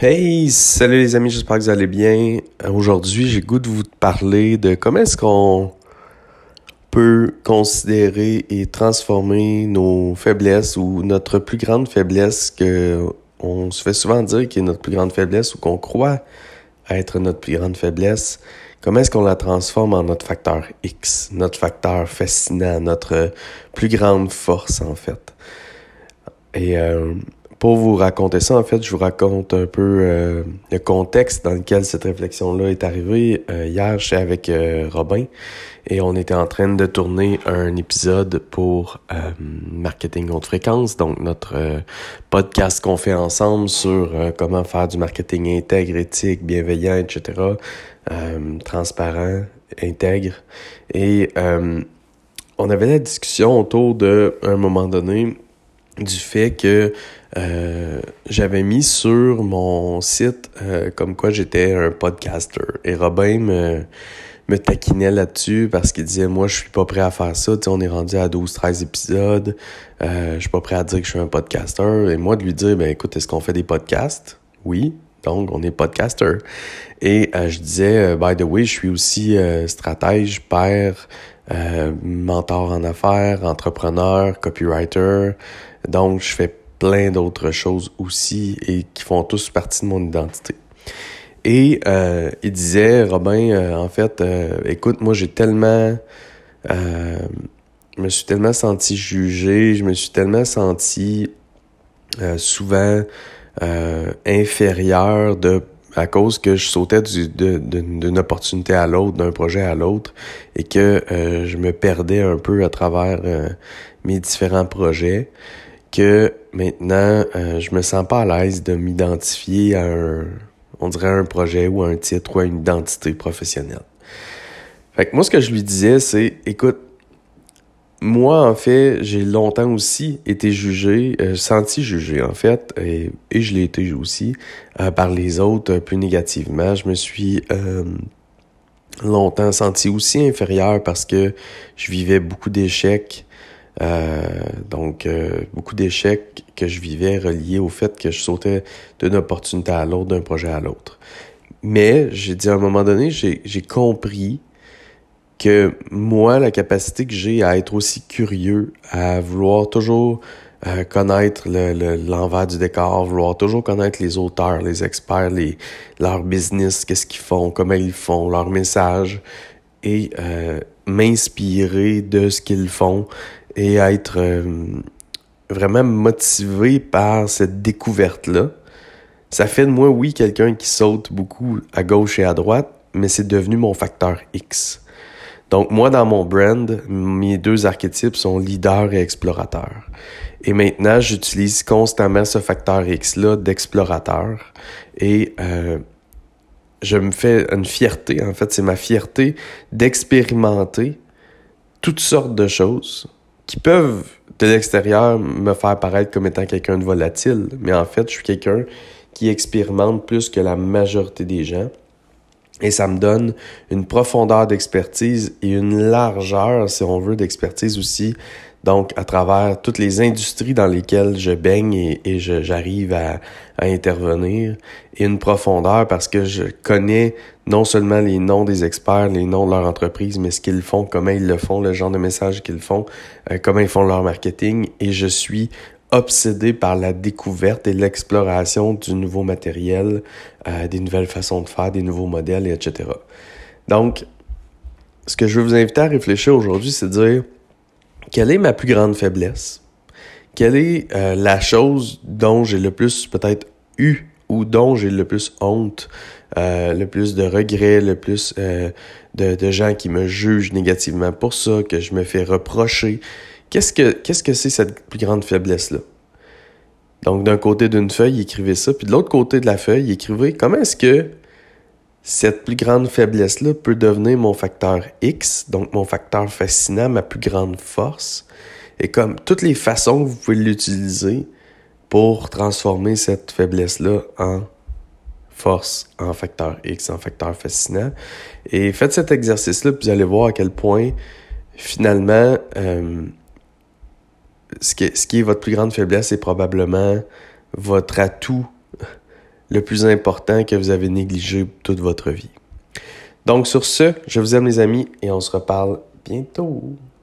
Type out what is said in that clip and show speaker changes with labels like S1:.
S1: Hey, salut les amis, j'espère que vous allez bien. Aujourd'hui, j'ai goût de vous parler de comment est-ce qu'on peut considérer et transformer nos faiblesses ou notre plus grande faiblesse que on se fait souvent dire qui est notre plus grande faiblesse ou qu'on croit être notre plus grande faiblesse. Comment est-ce qu'on la transforme en notre facteur X, notre facteur fascinant, notre plus grande force en fait. Et euh, pour vous raconter ça, en fait, je vous raconte un peu euh, le contexte dans lequel cette réflexion-là est arrivée. Euh, hier, j'étais avec euh, Robin et on était en train de tourner un épisode pour Marketing Haute Fréquence, donc notre podcast qu'on fait ensemble sur comment faire du marketing intègre, éthique, bienveillant, etc., transparent, intègre. Et on avait la discussion autour de, un moment donné, du fait que euh, j'avais mis sur mon site euh, comme quoi j'étais un podcaster. Et Robin me, me taquinait là-dessus parce qu'il disait moi je suis pas prêt à faire ça. Tu sais, on est rendu à 12-13 épisodes. Euh, je suis pas prêt à dire que je suis un podcaster. Et moi de lui dire ben écoute, est-ce qu'on fait des podcasts? Oui. Donc, on est podcaster. Et euh, je disais, by the way, je suis aussi stratège, père, mentor en affaires, entrepreneur, copywriter. Donc, je fais plein d'autres choses aussi et qui font tous partie de mon identité. Et euh, il disait, Robin, euh, en fait, euh, écoute, moi j'ai tellement... je me suis tellement senti jugé, je me suis tellement senti souvent inférieur de à cause que je sautais d'une opportunité à l'autre, d'un projet à l'autre, et que je me perdais un peu à travers mes différents projets que maintenant, euh, je me sens pas à l'aise de m'identifier à un, on dirait un projet ou un titre ou à une identité professionnelle. Fait que moi, ce que je lui disais, c'est, écoute, moi, en fait, j'ai longtemps aussi été jugé, euh, senti jugé, en fait, et, et je l'ai été aussi euh, par les autres euh, plus négativement. Je me suis longtemps senti aussi inférieur parce que je vivais beaucoup d'échecs euh, donc, euh, beaucoup d'échecs que je vivais reliés au fait que je sautais d'une opportunité à l'autre, d'un projet à l'autre. Mais j'ai dit à un moment donné, j'ai compris que moi, la capacité que j'ai à être aussi curieux, à vouloir toujours euh, connaître l'envers le, du décor, vouloir toujours connaître les auteurs, les experts, les, leur business, qu'est-ce qu'ils font, comment ils font, leur message, et euh, m'inspirer de ce qu'ils font et être euh, vraiment motivé par cette découverte-là. Ça fait de moi, oui, quelqu'un qui saute beaucoup à gauche et à droite, mais c'est devenu mon facteur X. Donc moi, dans mon brand, mes deux archétypes sont leader et explorateur. Et maintenant, j'utilise constamment ce facteur X-là d'explorateur. Et euh, je me fais une fierté, en fait, c'est ma fierté d'expérimenter toutes sortes de choses qui peuvent de l'extérieur me faire paraître comme étant quelqu'un de volatile, mais en fait, je suis quelqu'un qui expérimente plus que la majorité des gens. Et ça me donne une profondeur d'expertise et une largeur, si on veut, d'expertise aussi donc, à travers toutes les industries dans lesquelles je baigne et, et j'arrive à, intervenir, et une profondeur parce que je connais non seulement les noms des experts, les noms de leur entreprise, mais ce qu'ils font, comment ils le font, le genre de message qu'ils font, euh, comment ils font leur marketing, et je suis obsédé par la découverte et l'exploration du nouveau matériel, euh, des nouvelles façons de faire, des nouveaux modèles, etc. Donc, ce que je veux vous inviter à réfléchir aujourd'hui, c'est de dire, quelle est ma plus grande faiblesse? Quelle est euh, la chose dont j'ai le plus peut-être eu ou dont j'ai le plus honte, euh, le plus de regrets, le plus euh, de, de, gens qui me jugent négativement pour ça, que je me fais reprocher. Qu'est-ce que qu'est-ce que c'est cette plus grande faiblesse-là? Donc, d'un côté d'une feuille, écrivez ça, puis de l'autre côté de la feuille, écrivez comment est-ce que cette plus grande faiblesse-là peut devenir mon facteur X, donc mon facteur fascinant, ma plus grande force? Et comme toutes les façons que vous pouvez l'utiliser pour transformer cette faiblesse-là en force, en facteur X, en facteur fascinant. Et faites cet exercice-là, puis vous allez voir à quel point, finalement, euh, ce, qui est, ce qui est votre plus grande faiblesse est probablement votre atout le plus important que vous avez négligé toute votre vie. Donc sur ce, je vous aime les amis et on se reparle bientôt.